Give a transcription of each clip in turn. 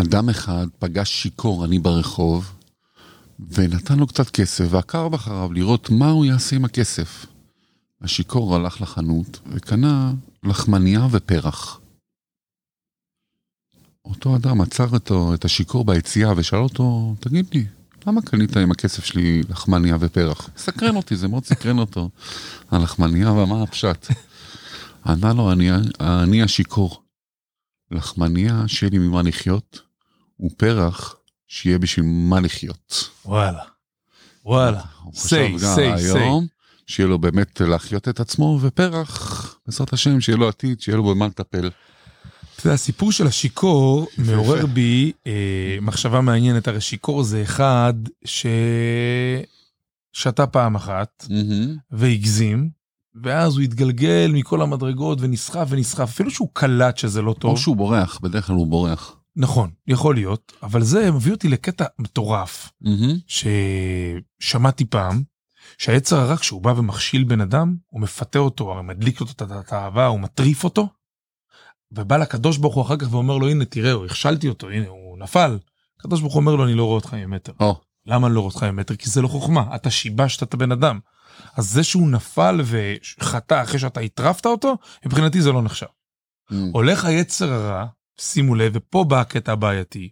אדם אחד פגש שיכור עני ברחוב, ונתן לו קצת כסף, ועקר אחריו לראות מה הוא יעשה עם הכסף. השיכור הלך לחנות וקנה לחמניה ופרח. אותו אדם עצר אותו, את השיכור ביציאה ושאל אותו, תגיד לי, למה קנית עם הכסף שלי לחמניה ופרח? סקרן אותי, זה מאוד סקרן אותו. הלחמניה ומה הפשט? ענה לו, אני, אני השיכור. לחמניה, שיהיה לי ממה לחיות, ופרח, שיהיה בשביל מה לחיות. וואלה. וואלה. סיי, סיי, סיי. שיהיה לו באמת להחיות את עצמו, ופרח, בעזרת השם, שיהיה לו עתיד, שיהיה לו במה לטפל. אתה יודע, הסיפור של השיכור מעורר בי אה, מחשבה מעניינת, הרי שיכור זה אחד ששתה פעם אחת והגזים, ואז הוא התגלגל מכל המדרגות ונסחף ונסחף, אפילו שהוא קלט שזה לא טוב. או שהוא בורח, בדרך כלל הוא בורח. נכון, יכול להיות, אבל זה מביא אותי לקטע מטורף, ששמעתי פעם, שהיצר הרע כשהוא בא ומכשיל בן אדם, הוא מפתה אותו, הרי מדליק אותו את התאווה, הוא מטריף אותו, ובא לקדוש ברוך הוא אחר כך ואומר לו, הנה תראה, הוא הכשלתי אותו, הנה הוא נפל. הקדוש ברוך הוא אומר לו, אני לא רואה אותך עם מטר. Oh. למה אני לא רואה אותך עם מטר? כי זה לא חוכמה, אתה שיבשת את הבן אדם. אז זה שהוא נפל וחטא אחרי שאתה הטרפת אותו, מבחינתי זה לא נחשב. Mm. הולך היצר הרע, שימו לב, ופה בא הקטע הבעייתי,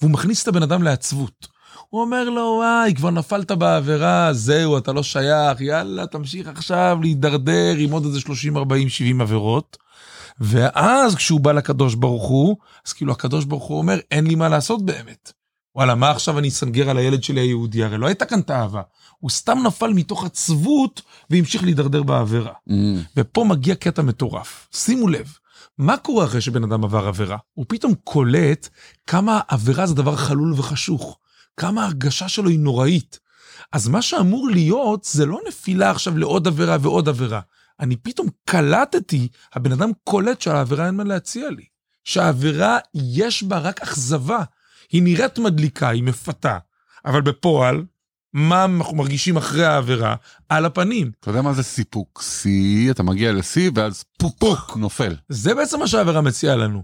והוא מכניס את הבן אדם לעצבות. הוא אומר לו, וואי, כבר נפלת בעבירה, זהו, אתה לא שייך, יאללה, תמשיך עכשיו להידרדר עם עוד איזה 30, 40, 70 עבירות. ואז כשהוא בא לקדוש ברוך הוא, אז כאילו הקדוש ברוך הוא אומר, אין לי מה לעשות באמת. וואלה, מה עכשיו אני אסנגר על הילד שלי היהודי? הרי לא הייתה כאן תאווה. הוא סתם נפל מתוך עצבות והמשיך להידרדר בעבירה. Mm. ופה מגיע קטע מטורף. שימו לב, מה קורה אחרי שבן אדם עבר עבירה? הוא פתאום קולט כמה עבירה זה דבר חלול וחשוך. כמה ההרגשה שלו היא נוראית. אז מה שאמור להיות זה לא נפילה עכשיו לעוד עבירה ועוד עבירה. אני פתאום קלטתי, הבן אדם קולט שהעבירה אין מה להציע לי. שהעבירה יש בה רק אכזבה. היא נראית מדליקה, היא מפתה, אבל בפועל, מה אנחנו מרגישים אחרי העבירה? על הפנים. אתה יודע מה זה סיפוק? שיא, אתה מגיע לשיא ואז פוק, פוק, נופל. זה בעצם מה שהעבירה מציעה לנו.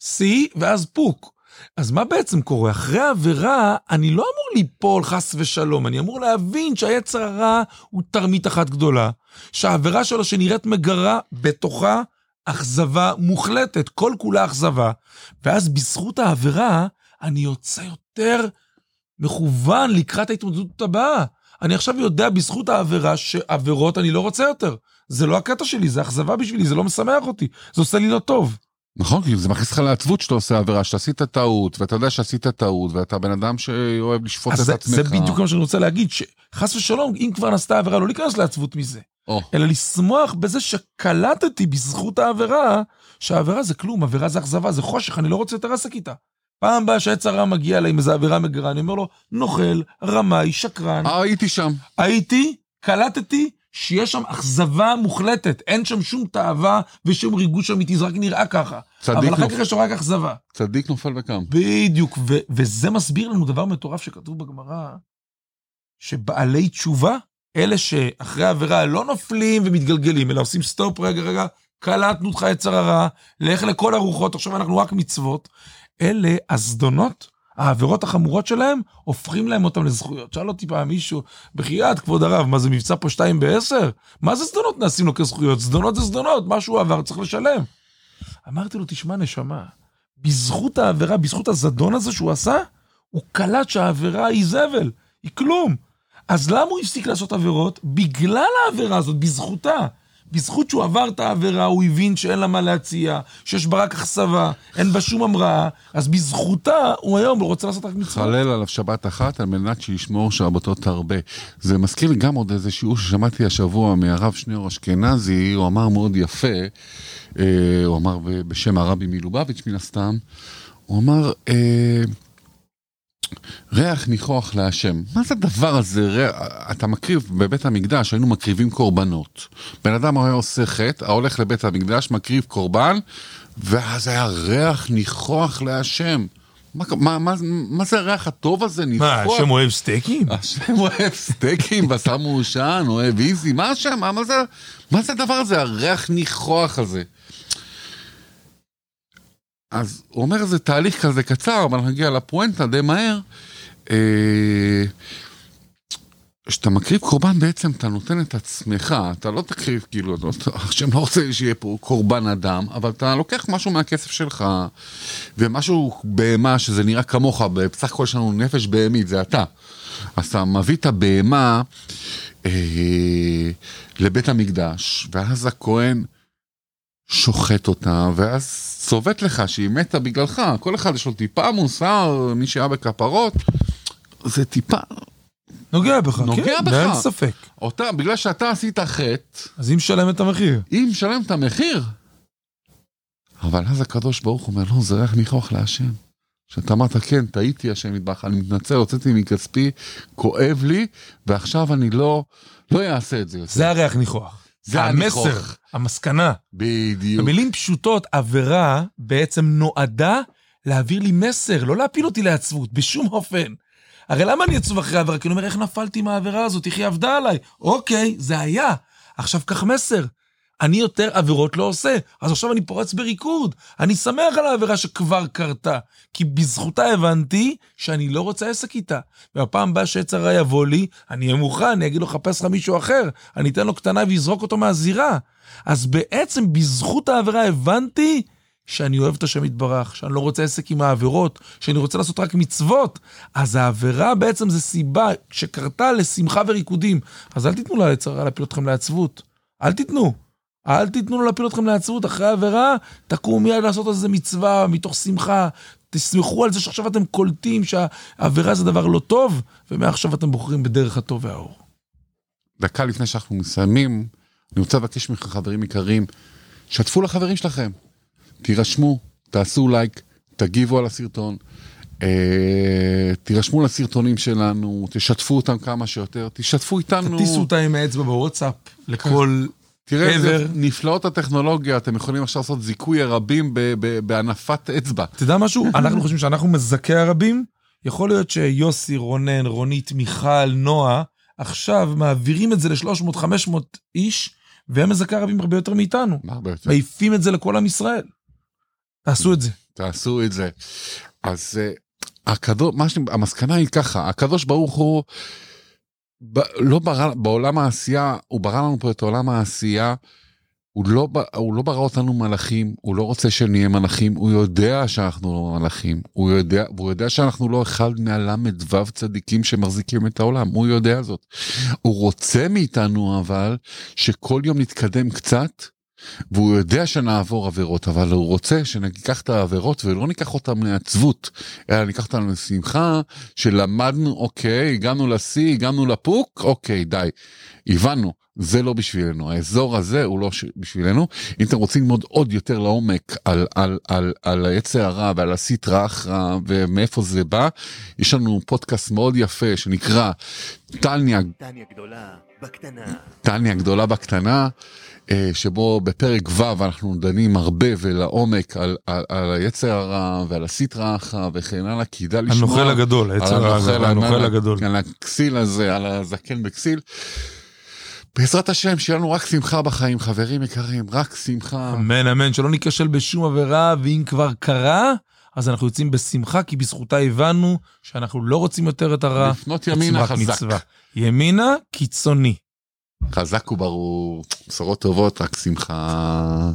שיא ואז פוק. אז מה בעצם קורה? אחרי העבירה, אני לא אמור ליפול חס ושלום, אני אמור להבין שהיצר הרע הוא תרמית אחת גדולה, שהעבירה שלו שנראית מגרה, בתוכה אכזבה מוחלטת, כל כולה אכזבה, ואז בזכות העבירה, אני יוצא יותר מכוון לקראת ההתמודדות הבאה. אני עכשיו יודע בזכות העבירה שעבירות אני לא רוצה יותר. זה לא הקטע שלי, זה אכזבה בשבילי, זה לא משמח אותי, זה עושה לי לא טוב. נכון, כי זה מכניס לך לעצבות שאתה עושה עבירה, שאתה עשית טעות, ואתה יודע שעשית טעות, ואתה בן אדם שאוהב לשפוט את זה, עצמך. זה בדיוק מה שאני רוצה להגיד, שחס ושלום, אם כבר נעשתה עבירה, לא להיכנס לעצבות מזה, oh. אלא לשמוח בזה שקלטתי בזכות העבירה, שהעבירה זה כלום, עבירה זה אכזבה, זה חושך, אני לא רוצה יותר עסק איתה. פעם באה שעץ הרע מגיע אליי עם איזה עבירה מגרה, אני אומר לו, נוכל, רמאי, שקרן. אה, הייתי שם. הייתי, קלטתי, שיש שם אכזבה מוחלטת, אין שם שום תאווה ושום ריגוש אמיתי, זה רק נראה ככה. אבל אחר כך יש רק אכזבה. צדיק נופל וקם. בדיוק, ו- וזה מסביר לנו דבר מטורף שכתוב בגמרא, שבעלי תשובה, אלה שאחרי העבירה לא נופלים ומתגלגלים, אלא עושים סטופ, רגע, רגע, קלטנו אותך יצר הרע, לך לכל הרוחות, עכשיו אנחנו רק מצוות. אלה הזדונות העבירות החמורות שלהם, הופכים להם אותם לזכויות. שאל אותי פעם מישהו, בחייאת, כבוד הרב, מה זה מבצע פה שתיים בעשר? מה זה זדונות נעשים לו כזכויות? זדונות זה זדונות, מה שהוא עבר צריך לשלם. אמרתי לו, תשמע, נשמה, בזכות העבירה, בזכות הזדון הזה שהוא עשה, הוא קלט שהעבירה היא זבל, היא כלום. אז למה הוא הפסיק לעשות עבירות? בגלל העבירה הזאת, בזכותה. בזכות שהוא עבר את העבירה, הוא הבין שאין לה מה להציע, שיש בה רק אכסבה, אין בה שום המראה, אז בזכותה הוא היום רוצה לעשות רק מצוות. חלל עליו שבת אחת על מנת שישמור שבתות הרבה. זה מזכיר לי גם עוד איזה שיעור ששמעתי השבוע מהרב שניאור אשכנזי, הוא אמר מאוד יפה, אה, הוא אמר בשם הרבי מלובביץ' מן הסתם, הוא אמר, אה, ריח ניחוח להשם. מה זה הדבר הזה? ריח... אתה מקריב בבית המקדש, היינו מקריבים קורבנות. בן אדם היה עושה חטא, הולך לבית המקדש, מקריב קורבן, ואז היה ריח ניחוח להשם. מה, מה, מה, מה זה הריח הטוב הזה? ניחוח? מה, השם אוהב סטייקים? השם אוהב סטייקים, בשר מעושן, אוהב איזי, מה השם? מה, מה, זה, מה זה הדבר הזה, הריח ניחוח הזה? אז הוא אומר איזה תהליך כזה קצר, אבל נגיע לפואנטה די מהר. אה, כשאתה מקריב קורבן בעצם אתה נותן את עצמך, אתה לא תקריב כאילו, השם לא רוצה שיהיה פה קורבן אדם, אבל אתה לוקח משהו מהכסף שלך, ומשהו בהמה שזה נראה כמוך, בסך הכל יש לנו נפש בהמית, זה אתה. אז אתה מביא את הבהמה אה, לבית המקדש, ואז הכהן שוחט אותה, ואז צובט לך שהיא מתה בגללך, כל אחד יש לו טיפה מוסר, מי שהיה בכפרות, זה טיפה, נוגע בך, נוגע כן, בך. אין ספק. אותה, בגלל שאתה עשית חטא, אז היא משלמת את המחיר. היא משלמת את המחיר. אבל אז הקדוש ברוך הוא אומר, לא, זה ריח ניחוח להשם. שאתה אמרת, כן, טעיתי השם יתברך, אני מתנצל, הוצאתי מכספי, כואב לי, ועכשיו אני לא, לא אעשה את זה יותר. זה הריח ניחוח. זה הניחוח. המסר, המסקנה. בדיוק. במילים פשוטות, עבירה בעצם נועדה להעביר לי מסר, לא להפיל אותי לעצבות, בשום אופן. הרי למה אני עצוב אחרי העבירה? כי אני אומר, איך נפלתי מהעבירה הזאת? איך היא עבדה עליי? אוקיי, זה היה. עכשיו קח מסר. אני יותר עבירות לא עושה, אז עכשיו אני פורץ בריקוד. אני שמח על העבירה שכבר קרתה, כי בזכותה הבנתי שאני לא רוצה עסק איתה. והפעם הבאה שעץ הרע יבוא לי, אני אהיה מוכן, אני אגיד לו, חפש לך מישהו אחר, אני אתן לו קטנה ויזרוק אותו מהזירה. אז בעצם בזכות העבירה הבנתי שאני אוהב את השם יתברך, שאני לא רוצה עסק עם העבירות, שאני רוצה לעשות רק מצוות. אז העבירה בעצם זה סיבה שקרתה לשמחה וריקודים. אז אל תיתנו הרע להפיל אתכם לעצבות. אל תיתנו. אל תיתנו לו להפיל אתכם לעצבות, אחרי העבירה, תקומו מיד לעשות איזה מצווה מתוך שמחה. תסמכו על זה שעכשיו אתם קולטים שהעבירה זה דבר לא טוב, ומעכשיו אתם בוחרים בדרך הטוב והאור. דקה לפני שאנחנו מסיימים, אני רוצה לבקש ממך, חברים יקרים, שתפו לחברים שלכם. תירשמו, תעשו לייק, תגיבו על הסרטון, אה, תירשמו לסרטונים שלנו, תשתפו אותם כמה שיותר, תשתפו איתנו. תטיסו אותה עם האצבע בוואטסאפ לכל... תראה איזה. נפלאות הטכנולוגיה, אתם יכולים עכשיו לעשות זיכוי הרבים בהנפת אצבע. אתה יודע משהו? אנחנו חושבים שאנחנו מזכי הרבים. יכול להיות שיוסי, רונן, רונית, מיכל, נועה, עכשיו מעבירים את זה ל-300-500 איש, והם מזכי הרבים הרבה יותר מאיתנו. מה הרבה יותר? מעיפים את זה לכל עם ישראל. תעשו את זה. תעשו את זה. אז אה, הקדוש, מה ש... המסקנה היא ככה, הקדוש ברוך הוא, ב... לא ברא, בעולם העשייה, הוא ברא לנו פה את עולם העשייה, הוא לא, הוא לא ברא אותנו מלאכים, הוא לא רוצה שנהיה מלאכים, הוא יודע שאנחנו לא מלאכים, הוא יודע, והוא יודע שאנחנו לא אחד מהל"ו צדיקים שמחזיקים את העולם, הוא יודע זאת. הוא רוצה מאיתנו אבל שכל יום נתקדם קצת, והוא יודע שנעבור עבירות, אבל הוא רוצה שניקח את העבירות ולא ניקח אותן לעצבות, אלא ניקח אותן לשמחה, שלמדנו, אוקיי, הגענו לשיא, הגענו לפוק, אוקיי, די, הבנו, זה לא בשבילנו, האזור הזה הוא לא ש- בשבילנו. אם אתם רוצים ללמוד עוד יותר לעומק על, על, על, על היצר הרע ועל הסיטרא אחרא ומאיפה זה בא, יש לנו פודקאסט מאוד יפה שנקרא טניה טניה גדולה, בקטנה. טניה גדולה בקטנה, שבו בפרק ו' אנחנו דנים הרבה ולעומק על, על, על היצר הרע ועל הסיטרא אחרא וכן הלאה, כדאי לשמוע. הנוכל הגדול, העץ הרע, הנוכל, הגדול. על הכסיל הזה, על הזקן בכסיל. בעזרת השם, שיהיה לנו רק שמחה בחיים, חברים יקרים, רק שמחה. אמן אמן, שלא ניכשל בשום עבירה, ואם כבר קרה, אז אנחנו יוצאים בשמחה, כי בזכותה הבנו שאנחנו לא רוצים יותר את הרע. לפנות ימינה חזק. מצווה. ימינה קיצוני. חזק וברור, בשורות טובות, רק שמחה.